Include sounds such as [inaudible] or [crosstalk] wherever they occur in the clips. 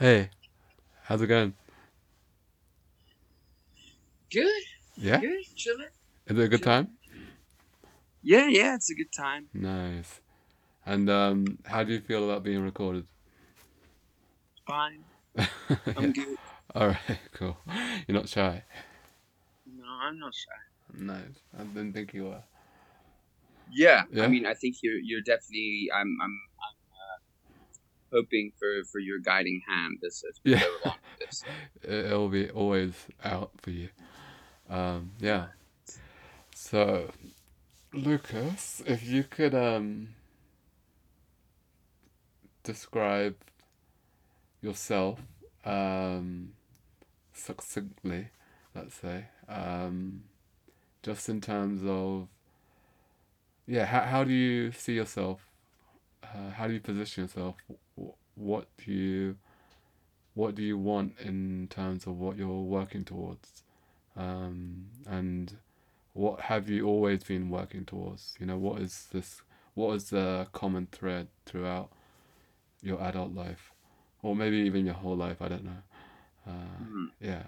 Hey, how's it going? Good, Yeah? good, chilling, Is it a good time? Yeah, yeah, it's a good time. Nice. And um, how do you feel about being recorded? Fine, [laughs] I'm good. All right, [laughs] cool. You're not shy. No, I'm not shy. Nice. I didn't think you were. Yeah, yeah? I mean, I think you're you're definitely. I'm I'm hoping for for your guiding hand as we Yeah. along this. [laughs] It, it'll be always out for you. Um, yeah. So, Lucas, if you could um, describe yourself um, succinctly, let's say, um, just in terms of, yeah, how, how do you see yourself? Uh, how do you position yourself? Wh- What do you, what do you want in terms of what you're working towards? Um, and what have you always been working towards? You know, what is this, what is the common thread throughout your adult life? Or maybe even your whole life, I don't know. Uh, Hmm. yeah.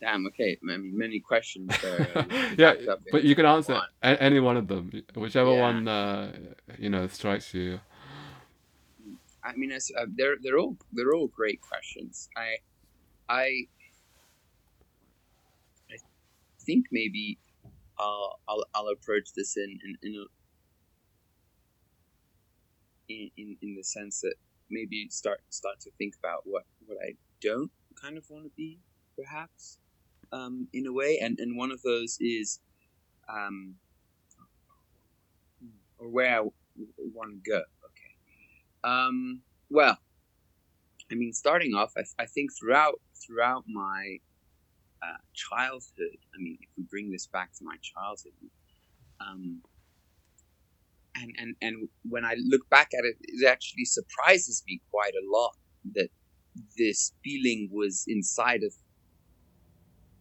Damn. Okay. Many questions there. [laughs] uh, yeah, but you can answer one. any one of them, whichever Yeah. one uh, you know strikes you. I mean, uh, they're they're all they're all great questions. I I I think maybe I'll I'll, I'll approach this in in in, a, in in in the sense that maybe start start to think about what what I don't kind of want to be, perhaps, um, in a way. And and one of those is, um, or where I want to go. Um. Well, I mean, starting off, I, I think throughout throughout my uh, childhood. I mean, if we bring this back to my childhood, um, and and and when I look back at it, it actually surprises me quite a lot that this feeling was inside of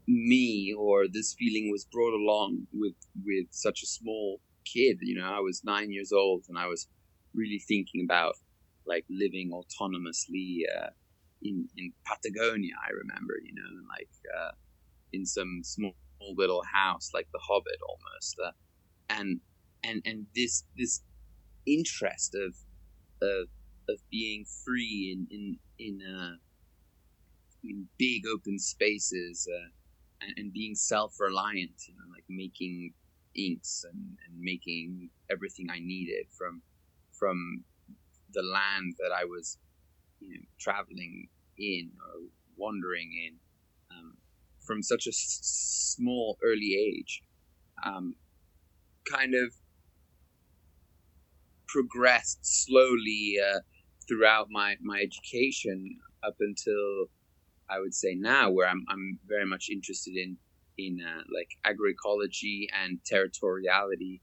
me, or this feeling was brought along with with such a small kid. You know, I was nine years old, and I was really thinking about like living autonomously uh, in in Patagonia. I remember, you know, like. Uh, in some small little house like the hobbit almost uh, and and and this this interest of of of being free in in in uh in big open spaces uh, and, and being self-reliant you know like making inks and, and making everything i needed from from the land that i was you know traveling in or wandering in um, from such a s- small early age um, kind of progressed slowly uh, throughout my, my education up until I would say now where I'm, I'm very much interested in in uh, like agroecology and territoriality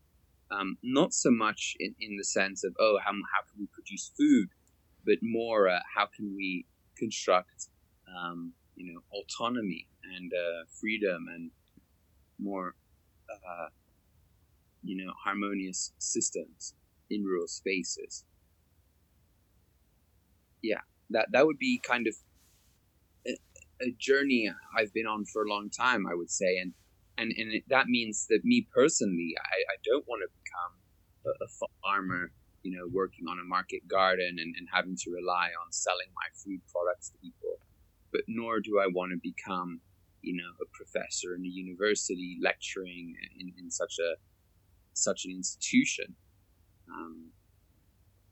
um, not so much in, in the sense of oh how, how can we produce food but more uh, how can we construct um, you know autonomy and uh, freedom and more uh, you know harmonious systems in rural spaces. Yeah that that would be kind of a, a journey i've been on for a long time i would say and and and it, that means that me personally i, I don't want to become a, a farmer you know working on a market garden and, and having to rely on selling my food products to people but nor do I want to become, you know, a professor in a university lecturing in, in such a such an institution. Um,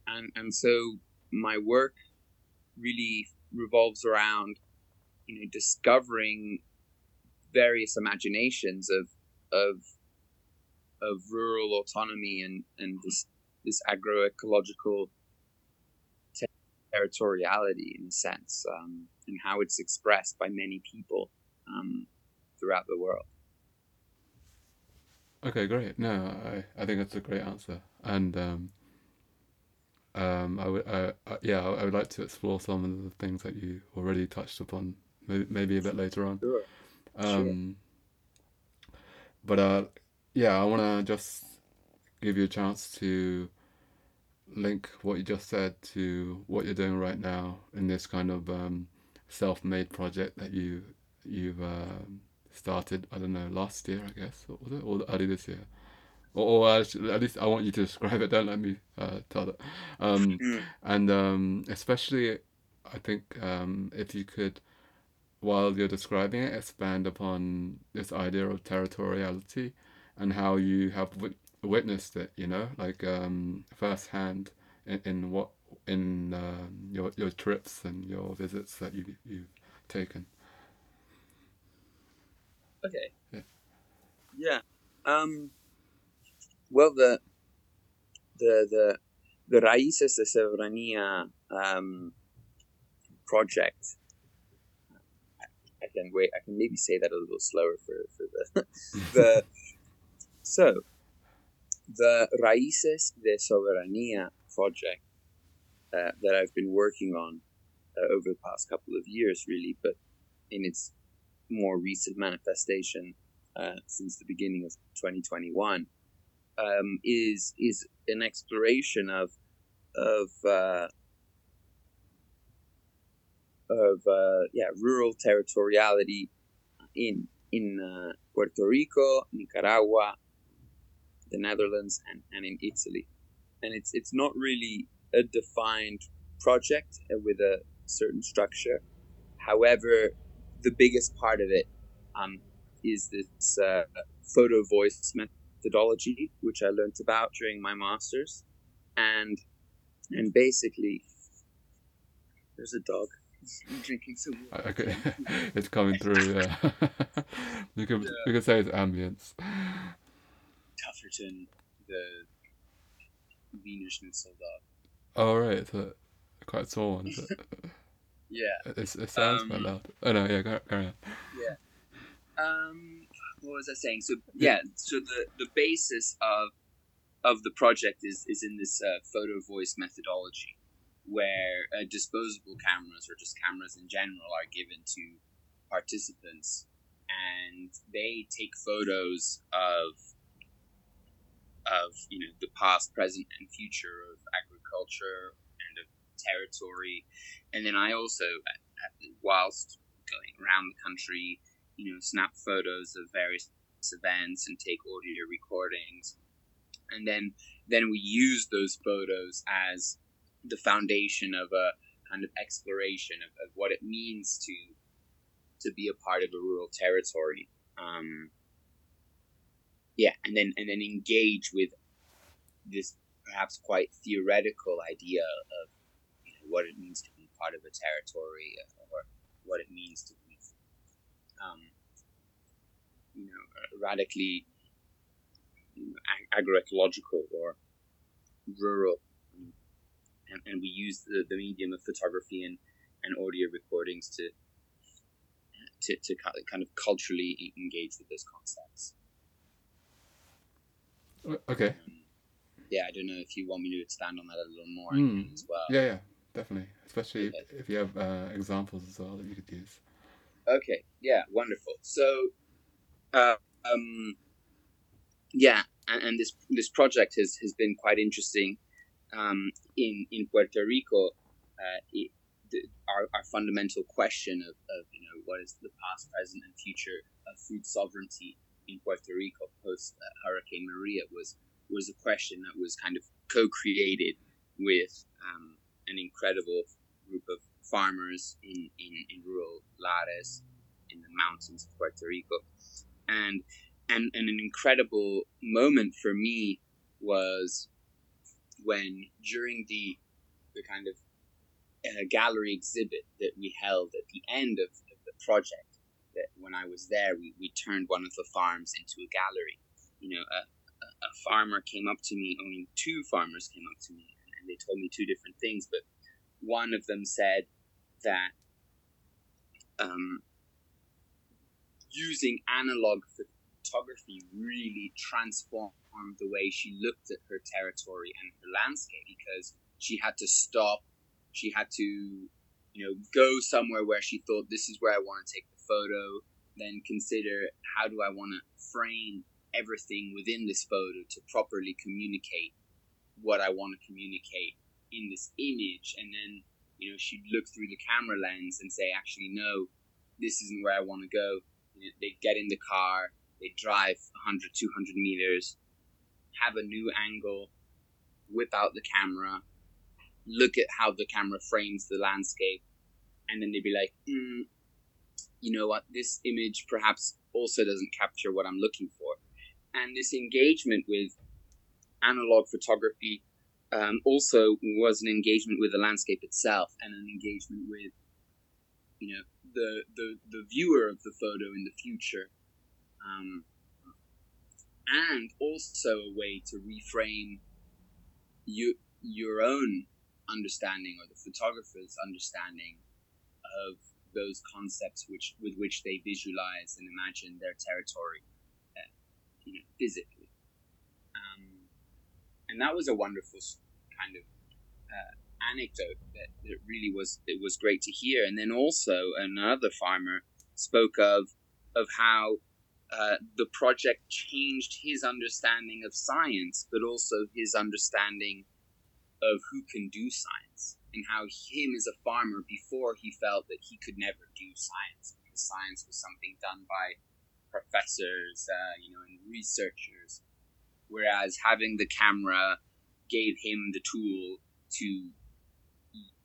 and and so my work really revolves around, you know, discovering various imaginations of of of rural autonomy and and this this agroecological territoriality in a sense, um, and how it's expressed by many people um, throughout the world. Okay, great. No, I, I think that's a great answer, and um, um, I would, uh, uh, yeah, I I would like to explore some of the things that you already touched upon, maybe, maybe a bit later on. Sure. Sure. Um, but uh, yeah, I want to just give you a chance to link what you just said to what you're doing right now in this kind of um, self-made project that you you've um, started. I don't know last year, I guess, or was it, or early this year? Or, or at least I want you to [laughs] describe it. Don't let me uh, tell it. Um, Mm. and um, especially, I think um, if you could, while you're describing it, expand upon this idea of territoriality and how you have wit- witnessed it. You know, like um, firsthand in, in what in um, your your trips and your visits that you you've taken. Okay. Yeah. Yeah. Um. Well, the the the the Raíces de Soberanía um, project. I can wait. I can maybe say that a little slower for for the [laughs] the. So, the Raíces de Soberanía project uh, that I've been working on uh, over the past couple of years, really, but in its more recent manifestation uh, since the beginning of 2021 um, is is an exploration of of uh, of uh, yeah rural territoriality in in uh, Puerto Rico, Nicaragua, the Netherlands, and, and in Italy. And it's it's not really a defined project uh, with a certain structure. However, the biggest part of it um, is this uh, photo voice methodology, which I learned about during my masters, and and basically, there's a dog drinking some water. Okay, [laughs] it's coming through. Yeah, you can Yeah. you can say it's ambience. Tufferton, the Wiener Schnitzel dog. Oh right, it's a quite small one. Is it? [laughs] Yeah. It's, it sounds quite Um, loud. Oh no, yeah, go, carry on. Um, what was I saying? So yeah, so the the basis of of the project is is in this uh, photo voice methodology, where uh, disposable cameras or just cameras in general are given to participants, and they take photos of of you know the past, present, and future of agriculture and of territory, and then I also, whilst going around the country, you know, snap photos of various events and take audio recordings, and then then we use those photos as the foundation of a kind of exploration of, of what it means to to be a part of a rural territory. Um, yeah, and then and then engage with this perhaps quite theoretical idea of you know, what it means to be part of a territory or what it means to be um, you know, radically agroecological or rural. And, and we use the, the medium of photography and, and audio recordings to, to, to kind of culturally engage with those concepts. Okay. Um, yeah, I don't know if you want me to expand on that a little more Mm. as well. Yeah, yeah, definitely. Especially Okay. if, if you have uh, examples as well that you could use. Okay, yeah, wonderful. So, uh, um, yeah, and, and this this project has, has been quite interesting. Um, in in Puerto Rico, uh, it, the, our, our fundamental question of, of you know what is the past, present, and future of food sovereignty in Puerto Rico post uh, Hurricane Maria was was a question that was kind of co-created with um, an incredible group of farmers in, in, in rural Lares in the mountains of Puerto Rico. And, and, and an incredible moment for me was when during the, the kind of uh, gallery exhibit that we held at the end of, of the project, that when I was there, we, we turned one of the farms into a gallery. You know, a, a, farmer came up to me, mean, two farmers came up to me, and they told me two different things, but one of them said that um, using analog photography really transformed the way she looked at her territory and her landscape because she had to stop, she had to, you know, go somewhere where she thought this is where I want to take the photo, then consider how do I want to frame everything within this photo to properly communicate what I want to communicate in this image, and then you know she'd look through the camera lens and say, actually, no, this isn't where I want to go. You know, they'd get in the car, they'd drive 100, 200 meters, have a new angle, whip out the camera, look at how the camera frames the landscape, and then they'd be like, mm, you know what, this image perhaps also doesn't capture what I'm looking for. And this engagement with analog photography um, also was an engagement with the landscape itself and an engagement with, you know, the, the, the viewer of the photo in the future. Um, and also a way to reframe you, your own understanding or the photographer's understanding of those concepts which with which they visualize and imagine their territory, uh, you know, physically. Um, and that was a wonderful kind of uh, anecdote that, that really was it was great to hear. And then also another farmer spoke of of how uh, the project changed his understanding of science, but also his understanding of who can do science and how him as a farmer before he felt that he could never do science because science was something done by professors, uh, you know, and researchers, whereas having the camera gave him the tool to,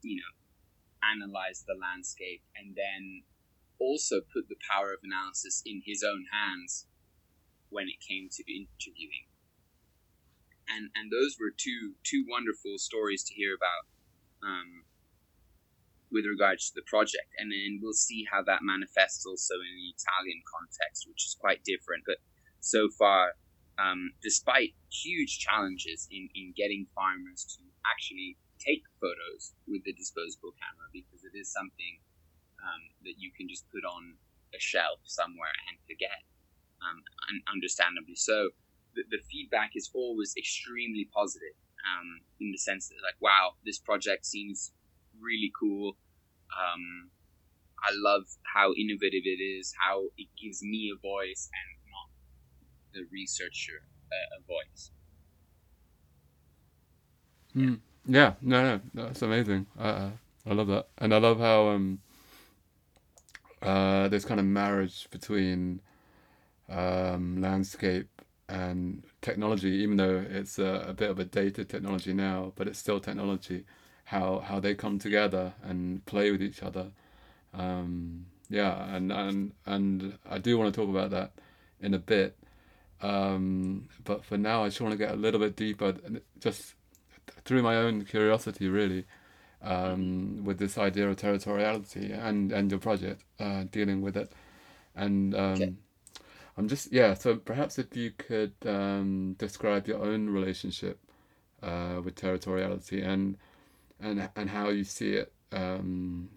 you know, analyze the landscape and then also put the power of analysis in his own hands when it came to interviewing. And and those were two two wonderful stories to hear about um, with regards to the project. And then we'll see how that manifests also in the Italian context, which is quite different. But so far, um, despite huge challenges in, in getting farmers to actually take photos with the disposable camera, because it is something um, that you can just put on a shelf somewhere and forget, um, and understandably so. The, the feedback is always extremely positive um, in the sense that like, wow, this project seems really cool. Um, I love how innovative it is, how it gives me a voice and not the researcher uh, a voice. Mm. Yeah, no, no, that's amazing. Uh, I love that, and I love how um, uh, there's kind of marriage between um, landscape and technology, even though it's a, a, bit of a dated technology now, but it's still technology. How how they come together and play with each other. Um, yeah, and, and and I do want to talk about that in a bit. Um, but for now, I just want to get a little bit deeper, just through my own curiosity, really, um, with this idea of territoriality and and your project uh, dealing with it, and. Um, okay I'm just yeah. So perhaps if you could um, describe your own relationship uh, with territoriality and and and how you see it um,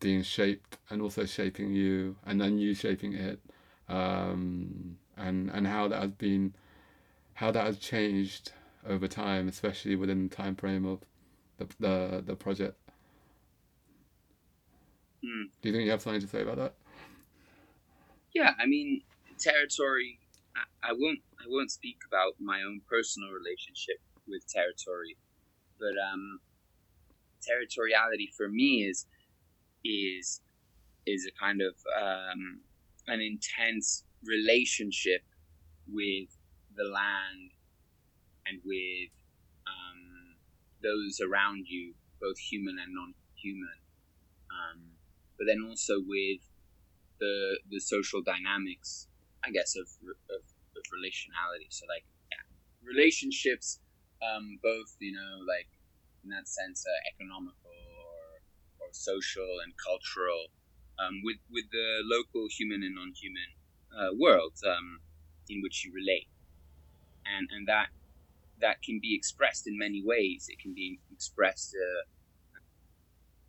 being shaped and also shaping you, and then you shaping it, um, and and how that has been, how that has changed over time, especially within the time frame of the the, the project. Mm. Do you think you have something to say about that? Yeah, I mean, territory, I, I won't I won't speak about my own personal relationship with territory, but um, territoriality for me is is is a kind of um, an intense relationship with the land and with those around you, both human and non-human, um, but then also with the the social dynamics I guess, of, of, of relationality. So, like, yeah, relationships, um, both, you know, like, in that sense, uh, economical or, or social and cultural, um, with, with the local human and non human uh, world um, in which you relate. And, and that that can be expressed in many ways. It can be expressed uh,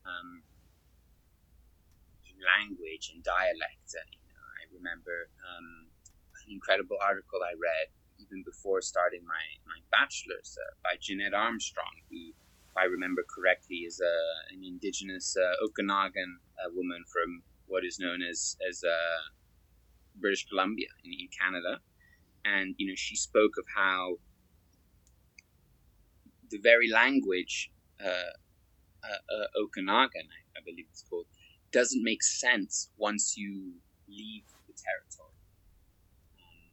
um, in language and dialect. Uh, remember um, an incredible article I read even before starting my, my bachelor's uh, by Jeanette Armstrong, who, if I remember correctly, is uh, an indigenous uh, Okanagan uh, woman from what is known as, as British Columbia in, in Canada. And, you know, she spoke of how the very language, uh, uh, uh, Okanagan, I, I, believe it's called, doesn't make sense once you leave the territory. Um,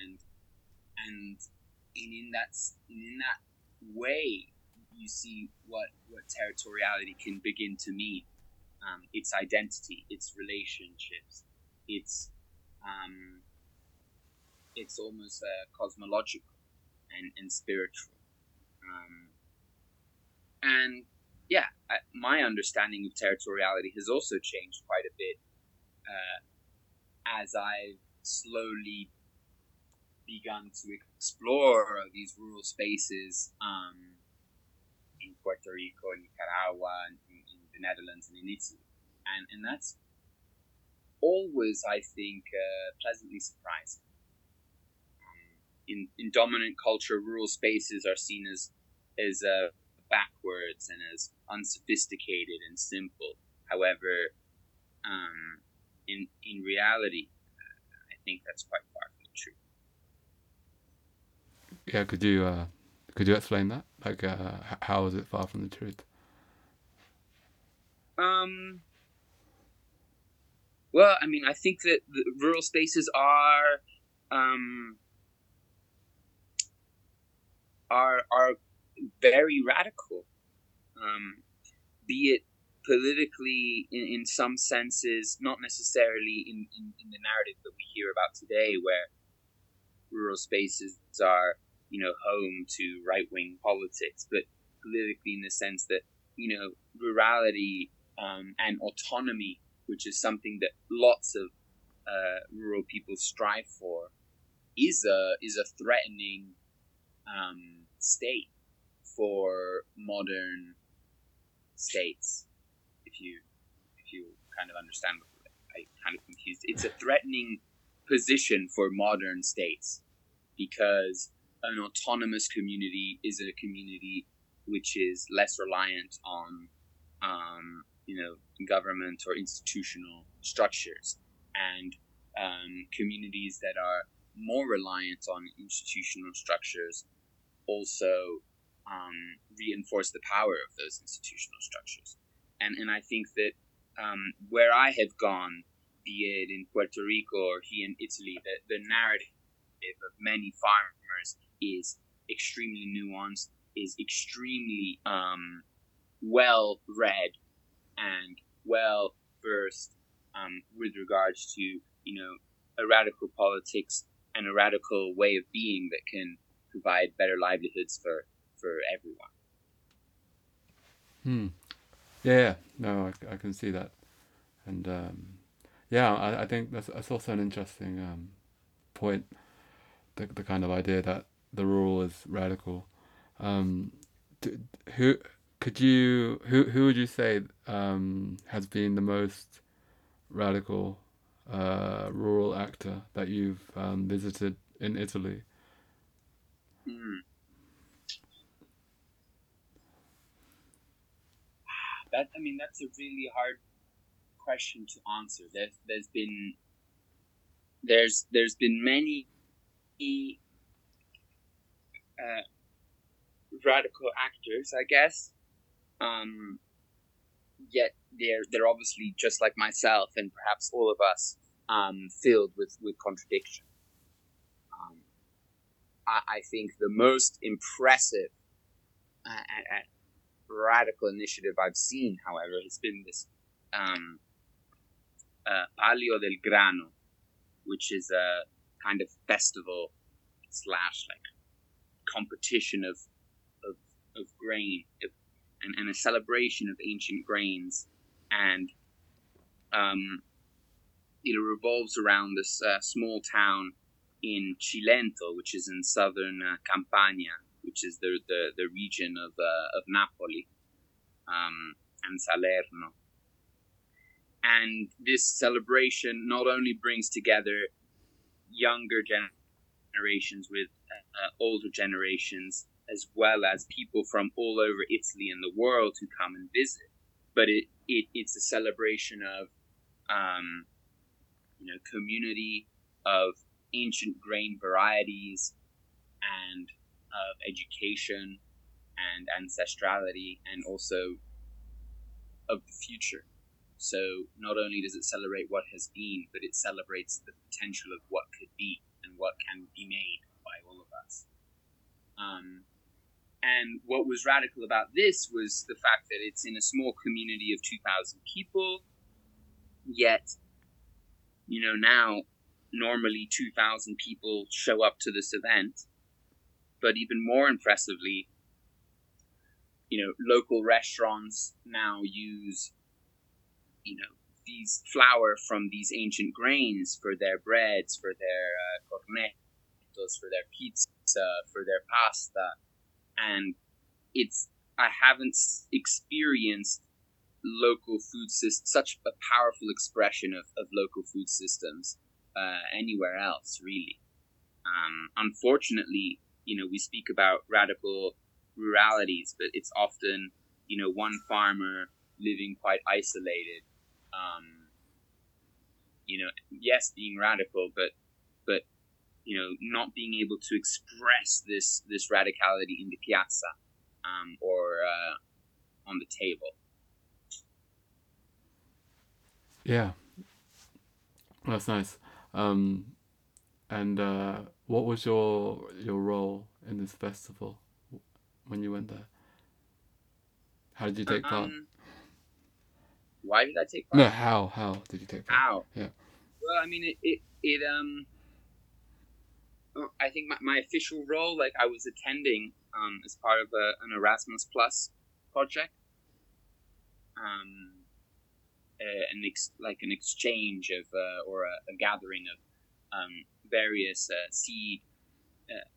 and and in, in that in that way, you see what what territoriality can begin to mean. Um, its identity, its relationships, its um, it's almost uh, cosmological and, and spiritual. Um, and yeah, my understanding of territoriality has also changed quite a bit uh, as I've slowly begun to explore these rural spaces um, in Puerto Rico, in Nicaragua, in, in, the Netherlands, and in Italy. And, and that's always, I think, uh, pleasantly surprising. Um, in, in dominant culture, rural spaces are seen as, as uh, backwards and as unsophisticated and simple. However, um, in, in reality, I think that's quite far from the truth. yeah, could you uh, could you explain that? Like, uh, how is it far from the truth? Um. Well, I mean, I think that the rural spaces are um, are are very radical, um, be it politically in, in some senses, not necessarily in, in, in the narrative that we hear about today, where rural spaces are you know, home to right wing politics, but politically in the sense that, you know, rurality um, and autonomy, which is something that lots of uh, rural people strive for, is a is a threatening um, state for modern states. If you if you kind of understand I kind of confused, it's a threatening position for modern states because an autonomous community is a community which is less reliant on, um, you know, government or institutional structures, and um, communities that are more reliant on institutional structures also um, reinforce the power of those institutional structures. And and I think that um, where I have gone, be it in Puerto Rico or here in Italy, the, the narrative of many farmers is extremely nuanced, is extremely um, well read and well versed um, with regards to you know a radical politics and a radical way of being that can provide better livelihoods for for everyone. Hmm. Yeah. No, I, I can see that, and um, yeah, I, I think that's that's also an interesting um, point. The the kind of idea that the rule is radical. Um, who could you who who would you say um, has been the most radical uh, rural actor that you've um, visited in Italy? Mm. That I mean, that's a really hard question to answer. There's there's been there's there's been many uh, radical actors, I guess. Um, yet they're they're obviously just like myself and perhaps all of us, um, filled with with contradiction. Um, I, I, think the most impressive uh, radical initiative I've seen, however, has been this um, uh, Palio del Grano, which is a kind of festival slash like competition of of, of grain of, and, and a celebration of ancient grains. And um, it revolves around this uh, small town in Cilento, which is in southern uh, Campania, which is the, the, the region of, uh, of Napoli um, and Salerno. And this celebration not only brings together younger generations with uh, older generations as well as people from all over Italy and the world who come and visit. But it, it it's a celebration of, um, you know, community of ancient grain varieties and of education and ancestrality and also of the future. So not only does it celebrate what has been, but it celebrates the potential of what could be and what can be made by all of us. Um, and what was radical about this was the fact that it's in a small community of 2,000 people, yet, you know, now normally 2,000 people show up to this event. But even more impressively, you know, local restaurants now use, you know, these flour from these ancient grains for their breads, for their uh, cornettos, for their pizza, for their pasta, and it's I haven't experienced local food systems such a powerful expression of, of local food systems uh, anywhere else really. Um, unfortunately, you know, we speak about radical ruralities, but it's often, you know, one farmer living quite isolated. Um, you know, yes, being radical, but but you know, not being able to express this this radicality in the piazza um, or uh, on the table. Yeah, that's nice. Um, and uh, what was your your role in this festival? when you went there? How did you take part? Um, why did I take part? No, how how did you take part? How? Yeah. Well, I mean, it it, it um. I think my, my official role, like I was attending um, as part of a, an Erasmus Plus project, um, an ex- like an exchange of uh, or a, a, gathering of um, various uh, seed uh,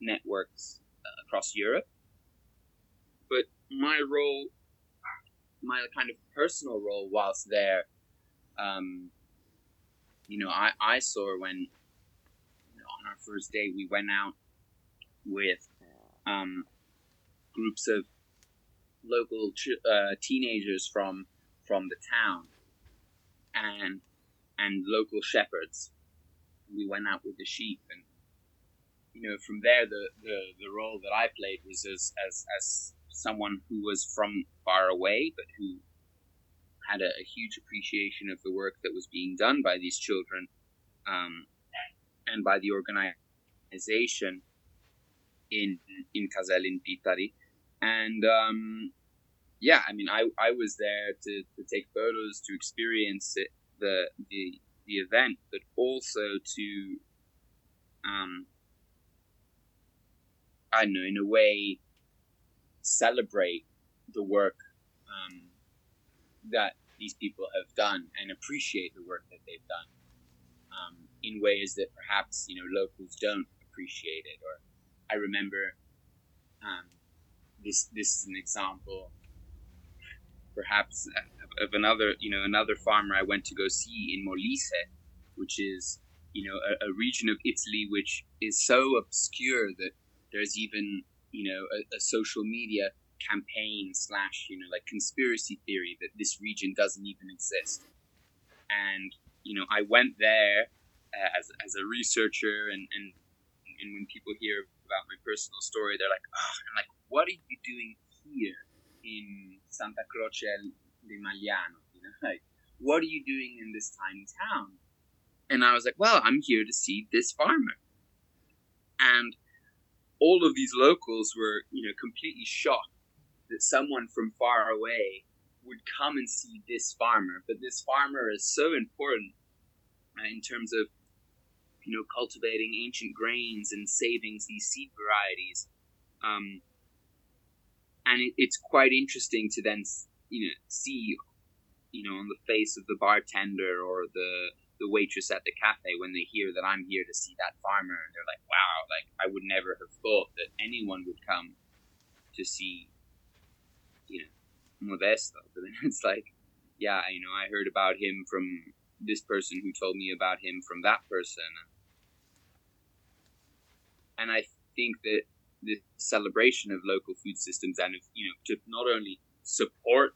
networks uh, across Europe, but my role, my kind of personal role whilst there, um, you know, I, I saw when you know, on our first day we went out with um, groups of local ch- uh, teenagers from from the town and and local shepherds. We went out with the sheep and you know from there the, the, the role that I played was as, as, as someone who was from far away, but who had a, a huge appreciation of the work that was being done by these children um, and by the organization in in Caselle in Pittari. And um, yeah, I mean, I, I was there to, to take photos, to experience it, the, the, the event, but also to, um, I know, in a way, celebrate the work um, that these people have done and appreciate the work that they've done um, in ways that perhaps you know locals don't appreciate it. Or I remember um, this this is an example, perhaps of another you know another farmer I went to go see in Molise, which is you know a, a region of Italy which is so obscure that there's even you know a, a social media campaign slash you know like conspiracy theory that this region doesn't even exist. And you know i went there uh, as, as a researcher and, and and when people hear about my personal story they're like oh I'm like what are you doing here in santa croce di magliano you know like what are you doing in this tiny town and i was like well i'm here to see this farmer and all of these locals were, you know, completely shocked that someone from far away would come and see this farmer. But this farmer is so important uh, in terms of, you know, cultivating ancient grains and saving these seed varieties. Um, and it, it's quite interesting to then, you know, see, you know, on the face of the bartender or the the waitress at the cafe when they hear that I'm here to see that farmer, and they're like, "Wow! Like I would never have thought that anyone would come to see, you know, Modesto." But then it's like, yeah, you know, I heard about him from this person who told me about him from that person, and I think that the celebration of local food systems and of, you know to not only support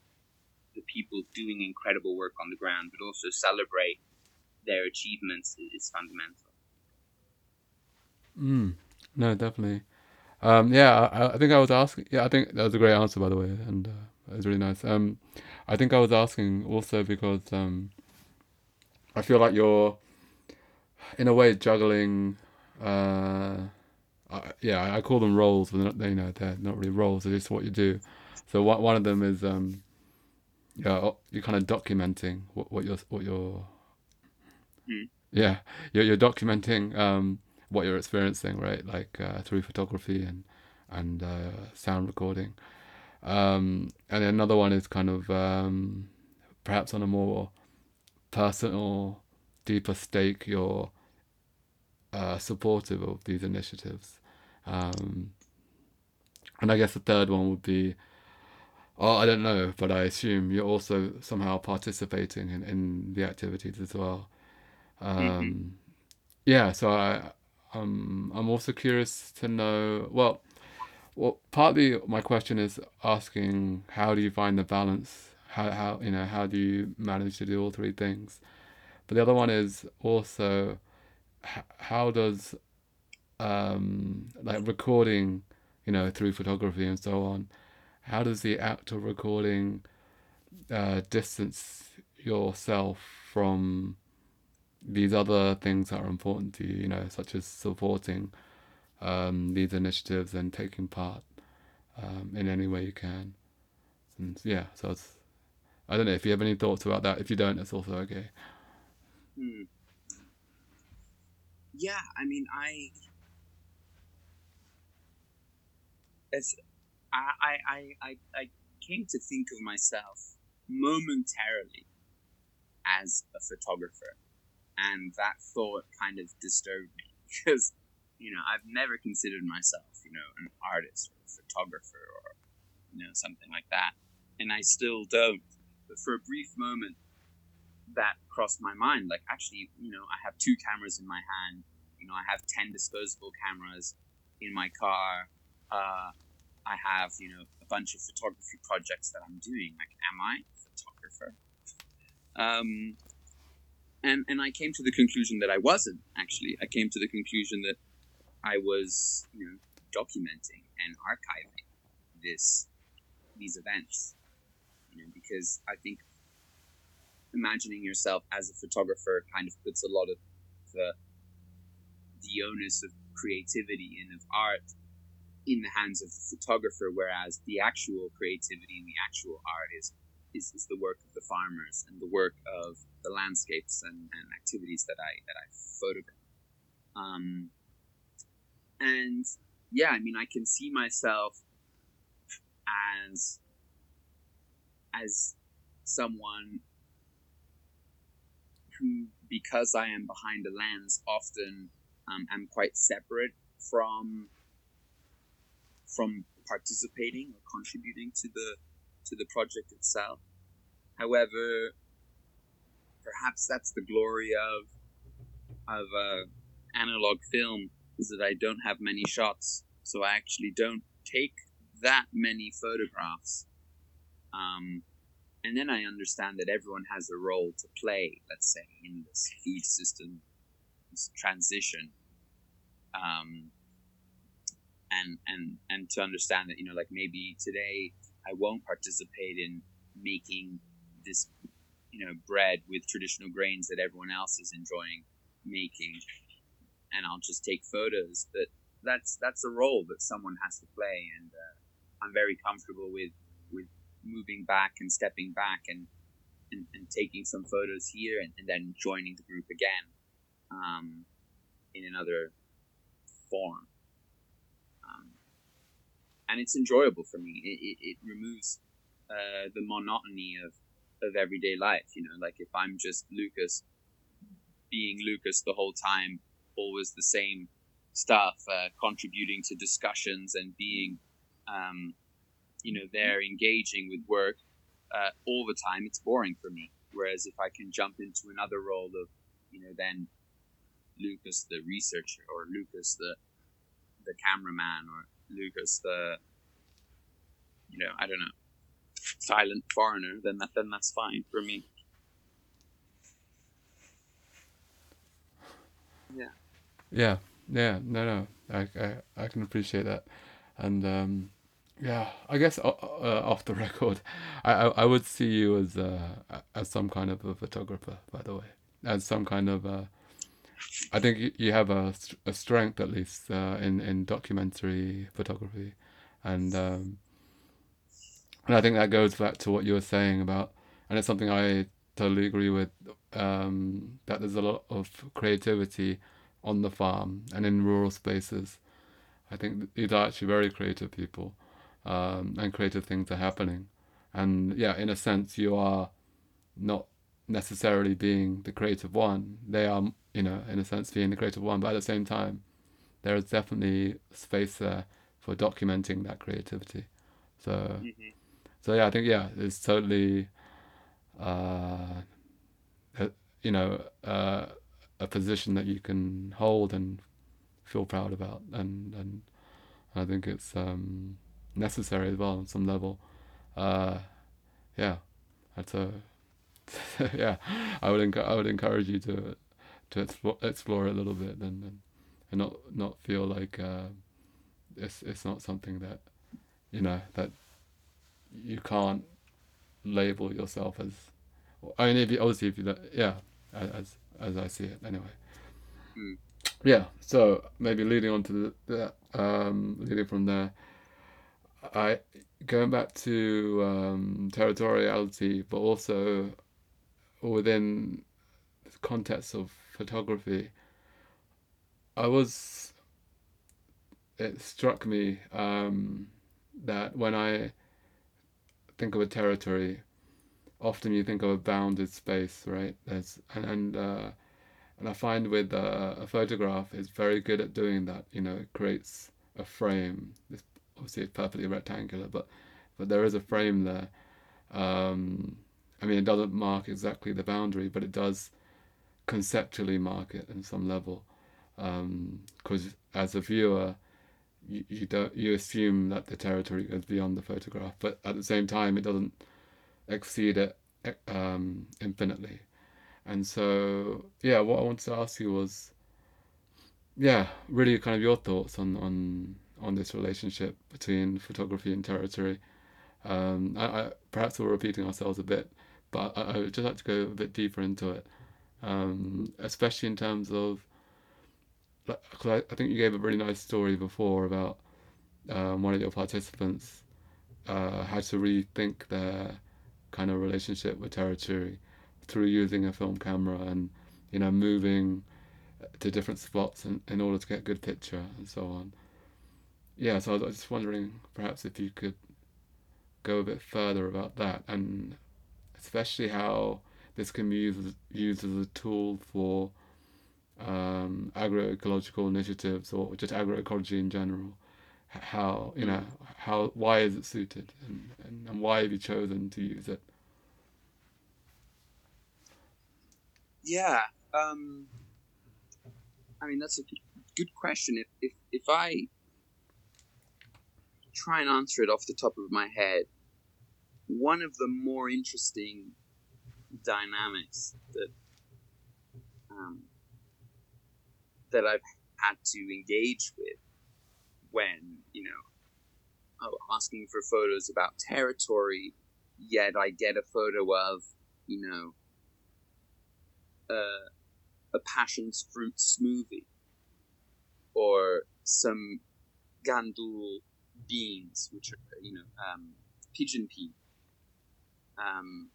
the people doing incredible work on the ground, but also celebrate their achievements is fundamental. Mm, no, definitely. Um, yeah, I, I think I was asking. Yeah, I think that was a great answer, by the way, and uh, it was really nice. Um, I think I was asking also because um, I feel like you're, in a way, juggling. Uh, I, yeah, I call them roles, but they're not, you know they're not really roles. They're just what you do. So one one of them is um, yeah, you're kind of documenting what what you're what you're. Mm. Yeah, you're you're documenting um, what you're experiencing, right? Like uh, through photography and and uh, sound recording. Um, and another one is kind of um, perhaps on a more personal, deeper stake. You're uh, supportive of these initiatives. Um, and I guess the third one would be, oh, I don't know, but I assume you're also somehow participating in, in the activities as well. Um, mm-hmm. Yeah, so I, um, I'm also curious to know. Well, well, partly my question is asking how do you find the balance? How how you know how do you manage to do all three things? But the other one is also how does um, like recording, you know, through photography and so on, how does the act of recording uh, distance yourself from these other things that are important to you, you know, such as supporting um, these initiatives and taking part um, in any way you can. And yeah, so it's, I don't know if you have any thoughts about that. If you don't, it's also okay. Hmm. Yeah, I mean, I as I, I, I, I came to think of myself momentarily as a photographer and that thought kind of disturbed me [laughs] because you know I've never considered myself you know an artist or a photographer or you know something like that, and I still don't. But for a brief moment, that crossed my mind. Like actually, you know, I have two cameras in my hand. You know, I have ten disposable cameras in my car. Uh, I have you know a bunch of photography projects that I'm doing. Like, am I a photographer? Um, and and I came to the conclusion that I wasn't actually. I came to the conclusion that I was, you know, documenting and archiving this these events. You know, because I think imagining yourself as a photographer kind of puts a lot of the the onus of creativity and of art in the hands of the photographer, whereas the actual creativity and the actual art is is, is the work of the farmers and the work of the landscapes and, and activities that I that I photograph. Um, and yeah, I mean, I can see myself as as someone who, because I am behind a lens, often um, am quite separate from from participating or contributing to the to the project itself. However, perhaps that's the glory of of uh, analog film is that I don't have many shots, so I actually don't take that many photographs. Um, and then I understand that everyone has a role to play, let's say, in this food system this transition. Um, and and and to understand that you know, like maybe today I won't participate in making this you know bread with traditional grains that everyone else is enjoying making. And I'll just take photos but that's that's a role that someone has to play. And uh, I'm very comfortable with with moving back and stepping back and and, and taking some photos here and, and, then joining the group again um, in another form and it's enjoyable for me it, it, it removes uh, the monotony of of everyday life. You know, like if I'm just Lucas, being Lucas the whole time, always the same stuff, uh, contributing to discussions and being, um, you know, there engaging with work uh, all the time, it's boring for me. Whereas if I can jump into another role of, you know, then Lucas the researcher or Lucas the the cameraman or Lucas the you know I don't know silent foreigner, then that then that's fine for me. Yeah. Yeah. Yeah. No. No. I I, I can appreciate that. and um, yeah, I guess uh, uh, off the [laughs] record, I, I, I would see you as uh, as some kind of a photographer. By the way, as some kind of uh, I think you have a, a strength at least uh, in in documentary photography, and um, and I think that goes back to what you were saying about, and it's something I totally agree with. Um, that there's a lot of creativity on the farm and in rural spaces. I think these are actually very creative people um, and creative things are happening. And yeah, in a sense, you are not necessarily being the creative one. They are, you know, in a sense, being the creative one. But at the same time, there is definitely space there for documenting that creativity. So, mm-hmm. so yeah, I think yeah, it's totally, uh, a, you know, uh, a position that you can hold and feel proud about, and and I think it's um, necessary as well on some level. Uh, yeah, that's a [laughs] yeah. I would enc- I would encourage you to to explore, explore it a little bit and, and and not not feel like uh, it's it's not something that you know that you can't label yourself as. I mean, if you, obviously, if you yeah, as as I see it anyway. Mm. Yeah, so maybe leading on to the, the um, leading from there, I going back to um, territoriality, but also within the context of photography, I was. It struck me um, that when I think of a territory, often you think of a bounded space, right? There's and and, uh, and I find with uh, a photograph, it's very good at doing that. You know, it creates a frame, this obviously it's perfectly rectangular, but but there is a frame there. Um, I mean, it doesn't mark exactly the boundary, but it does conceptually mark it in some level. Because um, as a viewer, you, you don't you assume that the territory goes beyond the photograph, but at the same time, it doesn't exceed it um, infinitely. And so, yeah, what I wanted to ask you was, yeah, really kind of your thoughts on on on this relationship between photography and territory. Um, I, I, perhaps we're repeating ourselves a bit, but I, I, would just like to go a bit deeper into it, um, especially in terms of. Cause I, I think you gave a really nice story before about um, one of your participants uh, had to rethink their kind of relationship with territory through using a film camera and you know moving to different spots in, in order to get a good picture and so on yeah, so I was just wondering perhaps if you could go a bit further about that and especially how this can be used, as a tool for um, agroecological initiatives or just agroecology in general. How, you know, how, why is it suited and, and, and why have you chosen to use it? Yeah, um, I mean, that's a good, good question. If, if, if I try and answer it off the top of my head, one of the more interesting dynamics that um, that I've had to engage with when you know oh, asking for photos about territory, yet I get a photo of you know uh, a passion's fruit smoothie or some gandul beans, which are you know um, pigeon pea. Um,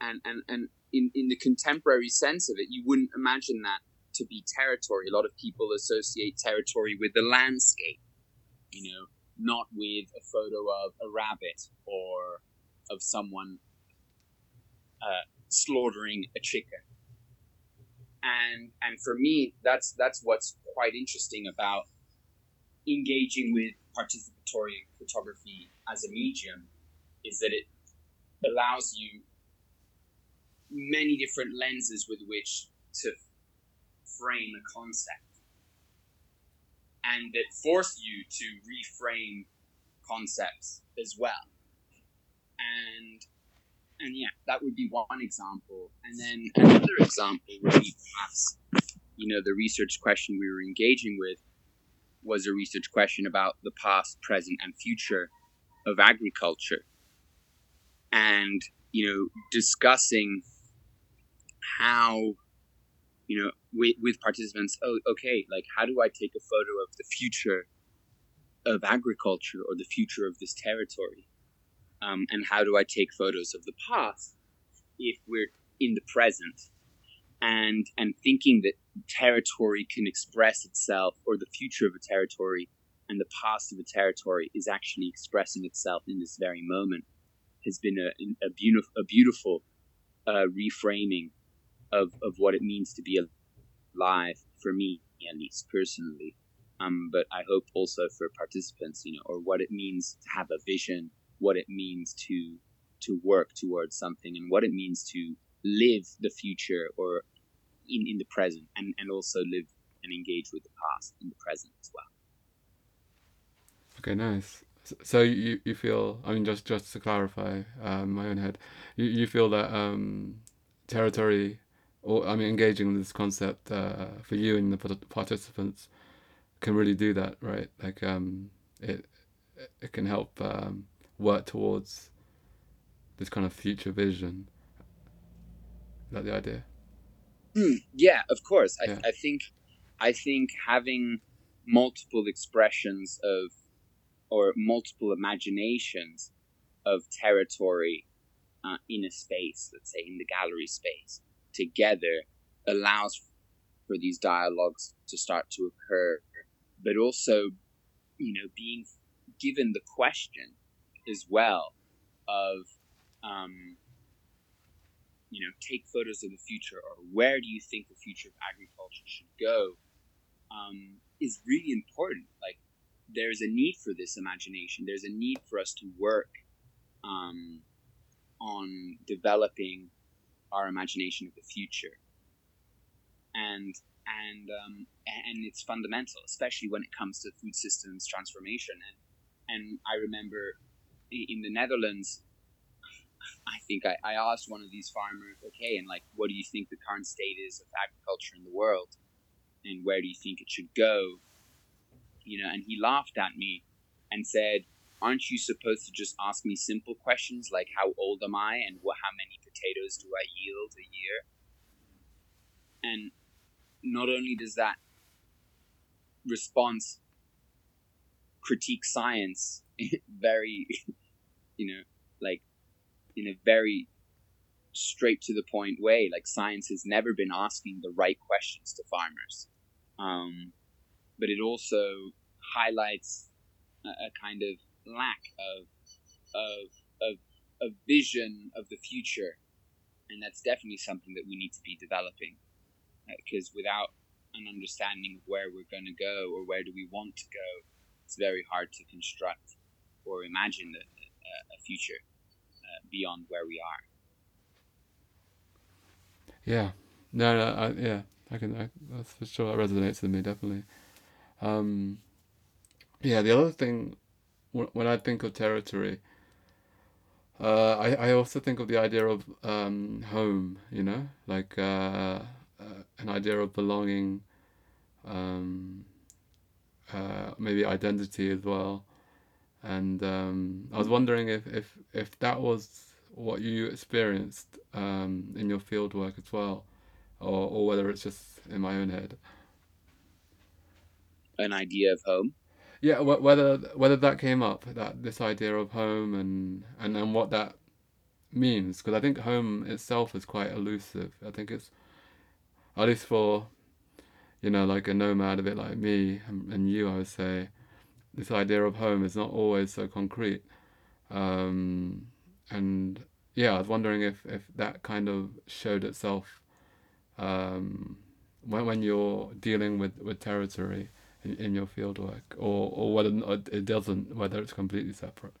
and and and in in the contemporary sense of it, you wouldn't imagine that to be territory. A lot of people associate territory with the landscape, you know, not with a photo of a rabbit or of someone uh, slaughtering a chicken. And and for me, that's that's what's quite interesting about engaging with participatory photography as a medium is that it allows you many different lenses with which to frame a concept and that force you to reframe concepts as well. And and yeah that would be one example. And then another example would be perhaps you know the research question we were engaging with was a research question about the past, present, and future of agriculture, and you know, discussing how you know with, with participants oh okay like how do i take a photo of the future of agriculture or the future of this territory? Um, and how do i take photos of the past if we're in the present? And and thinking that territory can express itself or the future of a territory and the past of a territory is actually expressing itself in this very moment has been a, a beautiful a beautiful uh, reframing of, of what it means to be alive for me at least personally. Um, but I hope also for participants you know or what it means to have a vision what it means to to work towards something and what it means to live the future or in, in the present and, and also live and engage with the past in the present as well. Okay nice so you, you feel i mean just just to clarify um, my own head you, you feel that um, territory or I mean, engaging with this concept uh, for you and the participants can really do that, right? Like, um, it it can help um, work towards this kind of future vision. Is that the idea? Mm, yeah, of course. I, yeah. I think I think having multiple expressions of or multiple imaginations of territory uh, in a space, let's say in the gallery space, together allows for these dialogues to start to occur, but also, you know, being given the question as well of, um, you know, take photos of the future or where do you think the future of agriculture should go um, is really important. Like, there's a need for this imagination. There's a need for us to work um, on developing our imagination of the future. And and um, and it's fundamental, especially when it comes to food systems transformation. And and I remember in the Netherlands, I think I, I asked one of these farmers, okay, and like, what do you think the current state is of agriculture in the world, and where do you think it should go? You know, and he laughed at me and said, aren't you supposed to just ask me simple questions like how old am I and how many potatoes do I yield a year? And not only does that response critique science [laughs] very, you know, like in a very straight to the point way, like science has never been asking the right questions to farmers. Um, but it also highlights a, a kind of lack of of of a vision of the future, and that's definitely something that we need to be developing. Because uh, without an understanding of where we're going to go or where do we want to go, it's very hard to construct or imagine a future uh, beyond where we are. Yeah, no, no, I, yeah, I can. I, that's for sure. That resonates with me definitely. Um, yeah, the other thing when I think of territory, uh, I, I also think of the idea of um, home, you know, like uh, uh, an idea of belonging, um, uh, maybe identity as well. And um, I was wondering if, if, if that was what you experienced um, in your field work as well, or, or whether it's just in my own head. An idea of home? Yeah, whether whether that came up that this idea of home and and and what that means because I think home itself is quite elusive. I think it's at least for you know like a nomad a bit like me and, and you, I would say this idea of home is not always so concrete. Um, and yeah, I was wondering if if that kind of showed itself um, when when you're dealing with with territory in, in your field work, or or whether it doesn't, whether it's completely separate?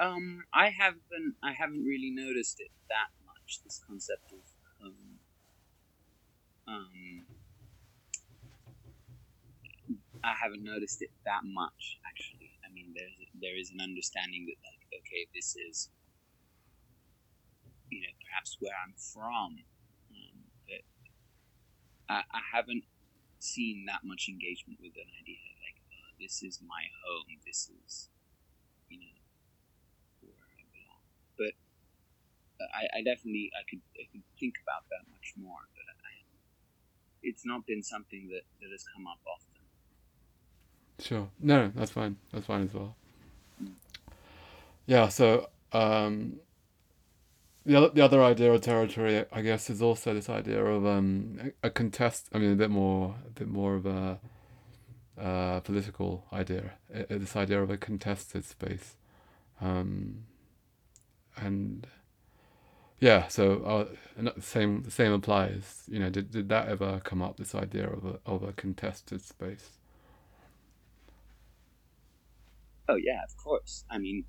Um, I haven't I haven't really noticed it that much. This concept of um, um, I haven't noticed it that much actually. I mean, there's there is an understanding that like okay, this is you know perhaps where I'm from, um, but I, I haven't seen that much engagement with an idea like uh, this is my home. This is you know where I belong. But uh, I, I definitely I could I could think about that much more. But I, it's not been something that, that has come up often. Sure. No, that's fine. That's fine as well. Yeah. So um, the other, the other idea of territory, I guess, is also this idea of um, a contest. I mean, a bit more, a bit more of a uh, political idea. this idea of a contested space, um, and yeah. So uh, the same, the same applies. You know, did did that ever come up? This idea of a of a contested space. Oh yeah, of course. I mean,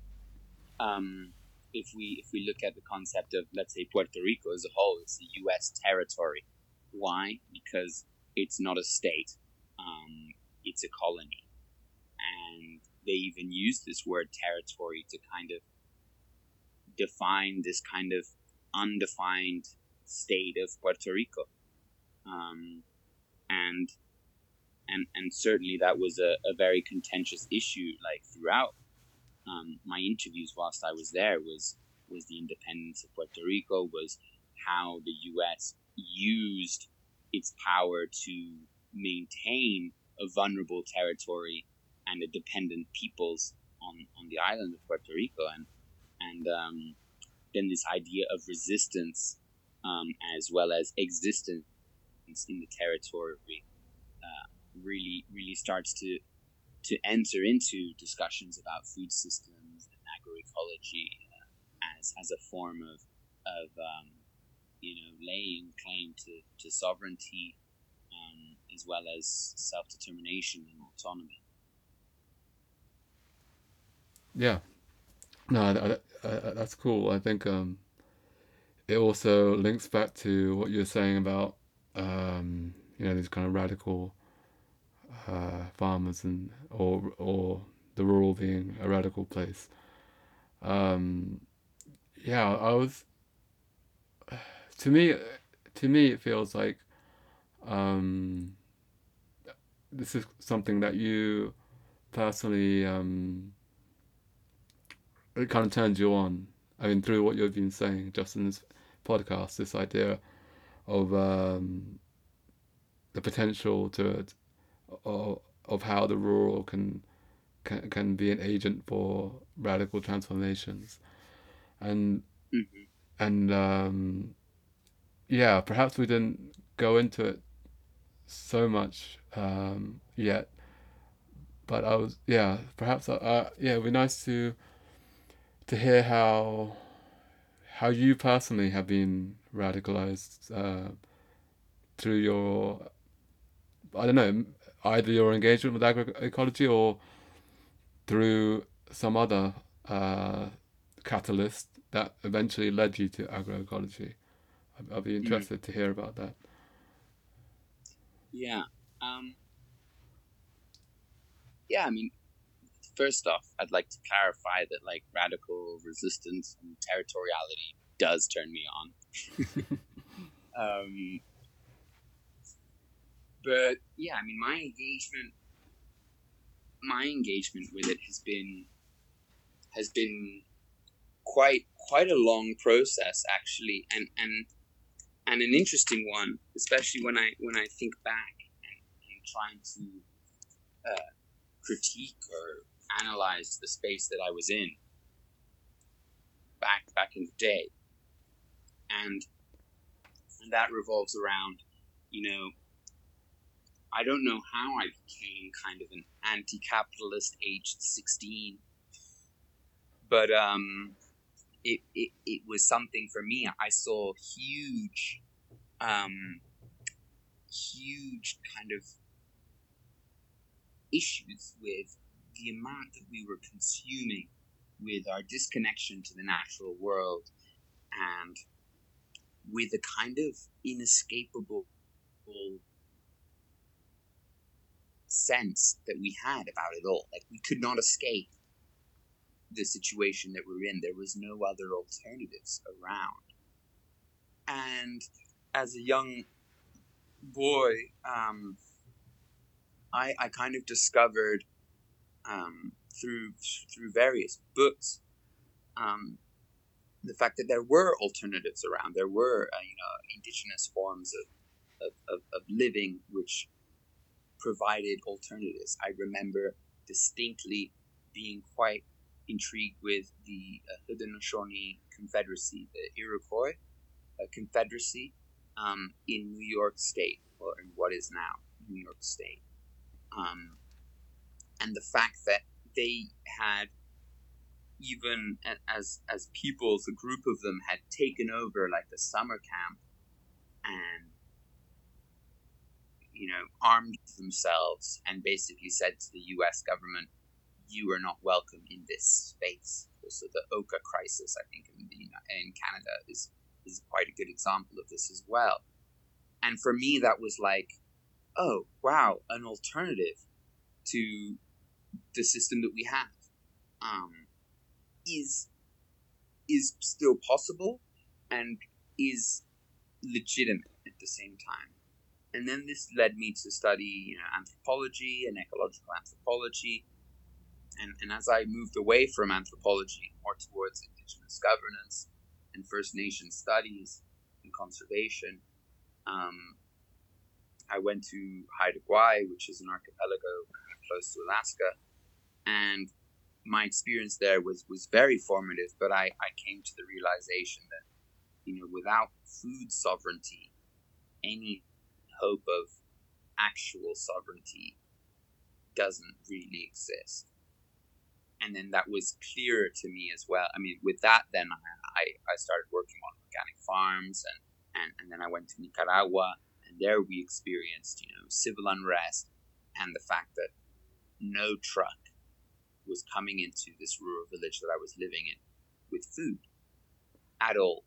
um, if we if we look at the concept of let's say Puerto Rico as a whole, it's a U.S. territory. Why? Because it's not a state; um, it's a colony, and they even use this word territory to kind of define this kind of undefined state of Puerto Rico, um, and and and certainly that was a, a very contentious issue like throughout um, my interviews whilst I was there was was the independence of Puerto Rico, was how the U.S. used its power to maintain a vulnerable territory and a dependent peoples on, on the island of Puerto Rico, and and um, then this idea of resistance um, as well as existence in the territory uh, really really starts to to enter into discussions about food systems and agroecology uh, as, as a form of, of um, you know, laying claim to, to sovereignty um, as well as self determination and autonomy. Yeah, no, that's cool. I think um, it also links back to what you were saying about um, you know these kind of radical uh, farmers and or or the rural being a radical place. Um, yeah, I was. [sighs] To me, to me, it feels like um, this is something that you personally um, it kind of turns you on. I mean, through what you've been saying just in this podcast, this idea of um, the potential to of, of how the rural can, can can be an agent for radical transformations, and mm-hmm. and um, yeah, perhaps we didn't go into it so much um, yet, but I was yeah perhaps uh, yeah it'd be nice to to hear how how you personally have been radicalized uh, through your I don't know either your engagement with agroecology or through some other uh, catalyst that eventually led you to agroecology. I'd, I'd be mm-hmm. interested mm-hmm. to hear about that. Yeah. Um, yeah, I mean, first off, I'd like to clarify that like radical resistance and territoriality does turn me on. [laughs] [laughs] um, but yeah, I mean, my engagement, my engagement with it has been, has been quite quite a long process actually, and and and an interesting one, especially when I when I think back and, and trying to uh, critique or analyze the space that I was in back back in the day, and and that revolves around, you know, I don't know how I became kind of an anti-capitalist aged 16, but um, it, it, it was something for me. I saw huge, um, huge kind of issues with the amount that we were consuming, with our disconnection to the natural world, and with a kind of inescapable sense that we had about it all. Like we could not escape the situation that we're in. There was no other alternatives around. And as a young boy, um, I, I kind of discovered um, through through various books um, the fact that there were alternatives around. There were uh, you know indigenous forms of, of, of, of living which provided alternatives. I remember distinctly being quite intrigued with the uh, Haudenosaunee Confederacy, the Iroquois uh, Confederacy um, in New York State, or in what is now New York State. Um, and the fact that they had even as as peoples, a group of them had taken over like the summer camp and you know armed themselves and basically said to the U.S. government, "You are not welcome in this space." Also, the Oka crisis, I think, in the in Canada is is quite a good example of this as well. And for me, that was like, oh wow, an alternative to the system that we have um, is is still possible and is legitimate at the same time. And then this led me to study you know, anthropology and ecological anthropology. And, and as I moved away from anthropology more towards indigenous governance and First Nation studies and conservation, um, I went to Haida Gwaii, which is an archipelago close to Alaska, and my experience there was was very formative. But I I came to the realization that you know without food sovereignty, any hope of actual sovereignty doesn't really exist. And then that was clearer to me as well. I mean, with that, then I, I started working on organic farms and, and, and then I went to Nicaragua and there we experienced, you know, civil unrest and the fact that no truck was coming into this rural village that I was living in with food at all.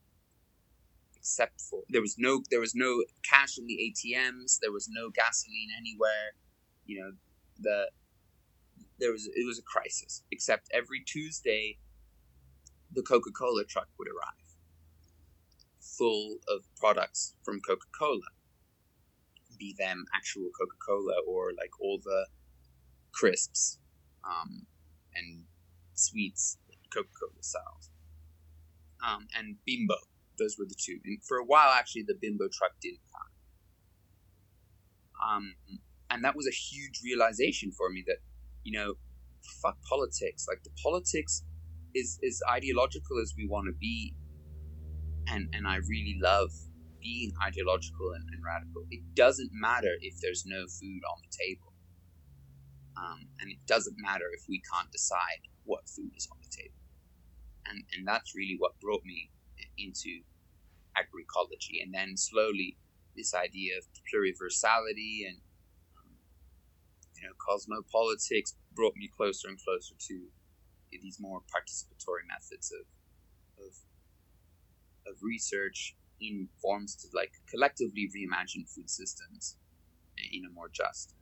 Except for there was no there was no cash in the ATMs, there was no gasoline anywhere. You know, the there was it was a crisis. Except every Tuesday the Coca-Cola truck would arrive full of products from Coca-Cola. Be them actual Coca-Cola or like all the crisps um, and sweets that Coca Cola sells. Um, and Bimbo. Those were the two. And for a while, actually, the Bimbo truck didn't come. Um, and that was a huge realization for me that, you know, fuck politics. Like, the politics is as ideological as we want to be. And, and I really love being ideological and, and radical. It doesn't matter if there's no food on the table um, and it doesn't matter if we can't decide what food is on the table. And, and that's really what brought me into agroecology. And then slowly, this idea of pluriversality and um, you know cosmopolitics brought me closer and closer to these more participatory methods of of, of research in forms to like collectively reimagine food systems in a more just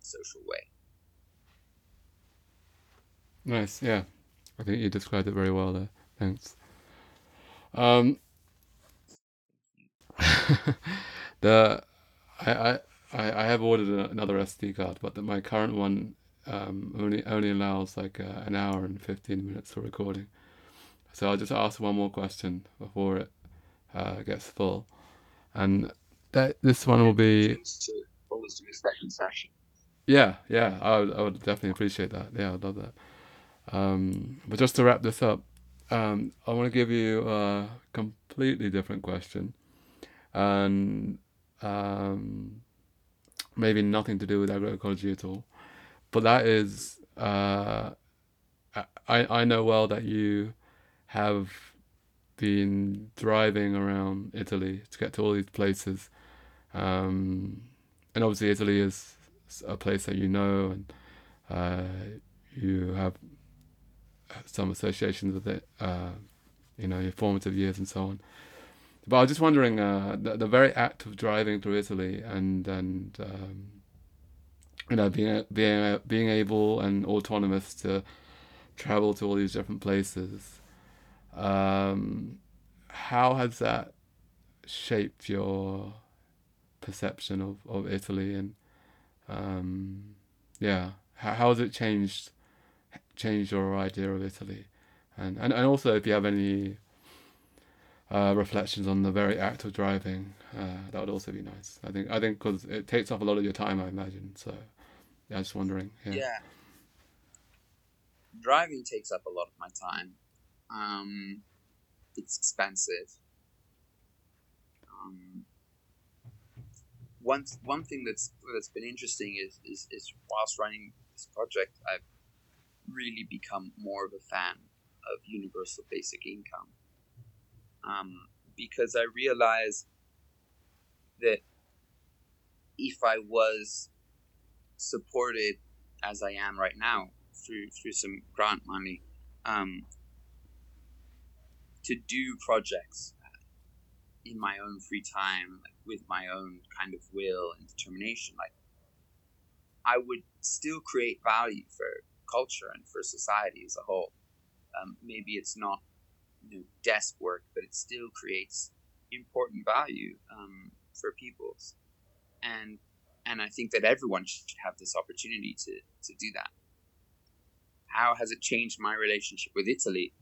social way. Nice, yeah. I think you described it very well there. Thanks. Um, [laughs] the I, I I have ordered another SD card, but the, my current one um, only only allows like uh, an hour and fifteen minutes for recording. So I'll just ask one more question before it uh, gets full, and that this one will be. Yeah, yeah, I would, I would definitely appreciate that. Yeah, I'd love that. Um, but just to wrap this up, um, I want to give you a completely different question, and um, maybe nothing to do with agroecology at all. But that is, uh, I I know well that you have been driving around Italy to get to all these places, um, and obviously Italy is a place that you know and uh, you have some associations with it, uh, you know, your formative years and so on. But I was just wondering, uh, the, the very act of driving through Italy and and um, you know being being being able and autonomous to travel to all these different places, um, how has that shaped your perception of, of Italy and um, yeah, how, how has it changed changed your idea of Italy, and and, and also if you have any uh, reflections on the very act of driving, uh, that would also be nice. I think I think because it takes up a lot of your time, I imagine. So yeah, I was just wondering. Yeah. yeah. Driving takes up a lot of my time. Um, it's expensive. Um, one one thing that's that's been interesting is, is is whilst running this project, I've really become more of a fan of universal basic income. Um, because I realized that if I was supported as I am right now through through some grant money um, to do projects in my own free time like with my own kind of will and determination like I would still create value for culture and for society as a whole um, maybe it's not you know, desk work but it still creates important value um, for peoples and and I think that everyone should have this opportunity to to do that. How has it changed my relationship with Italy?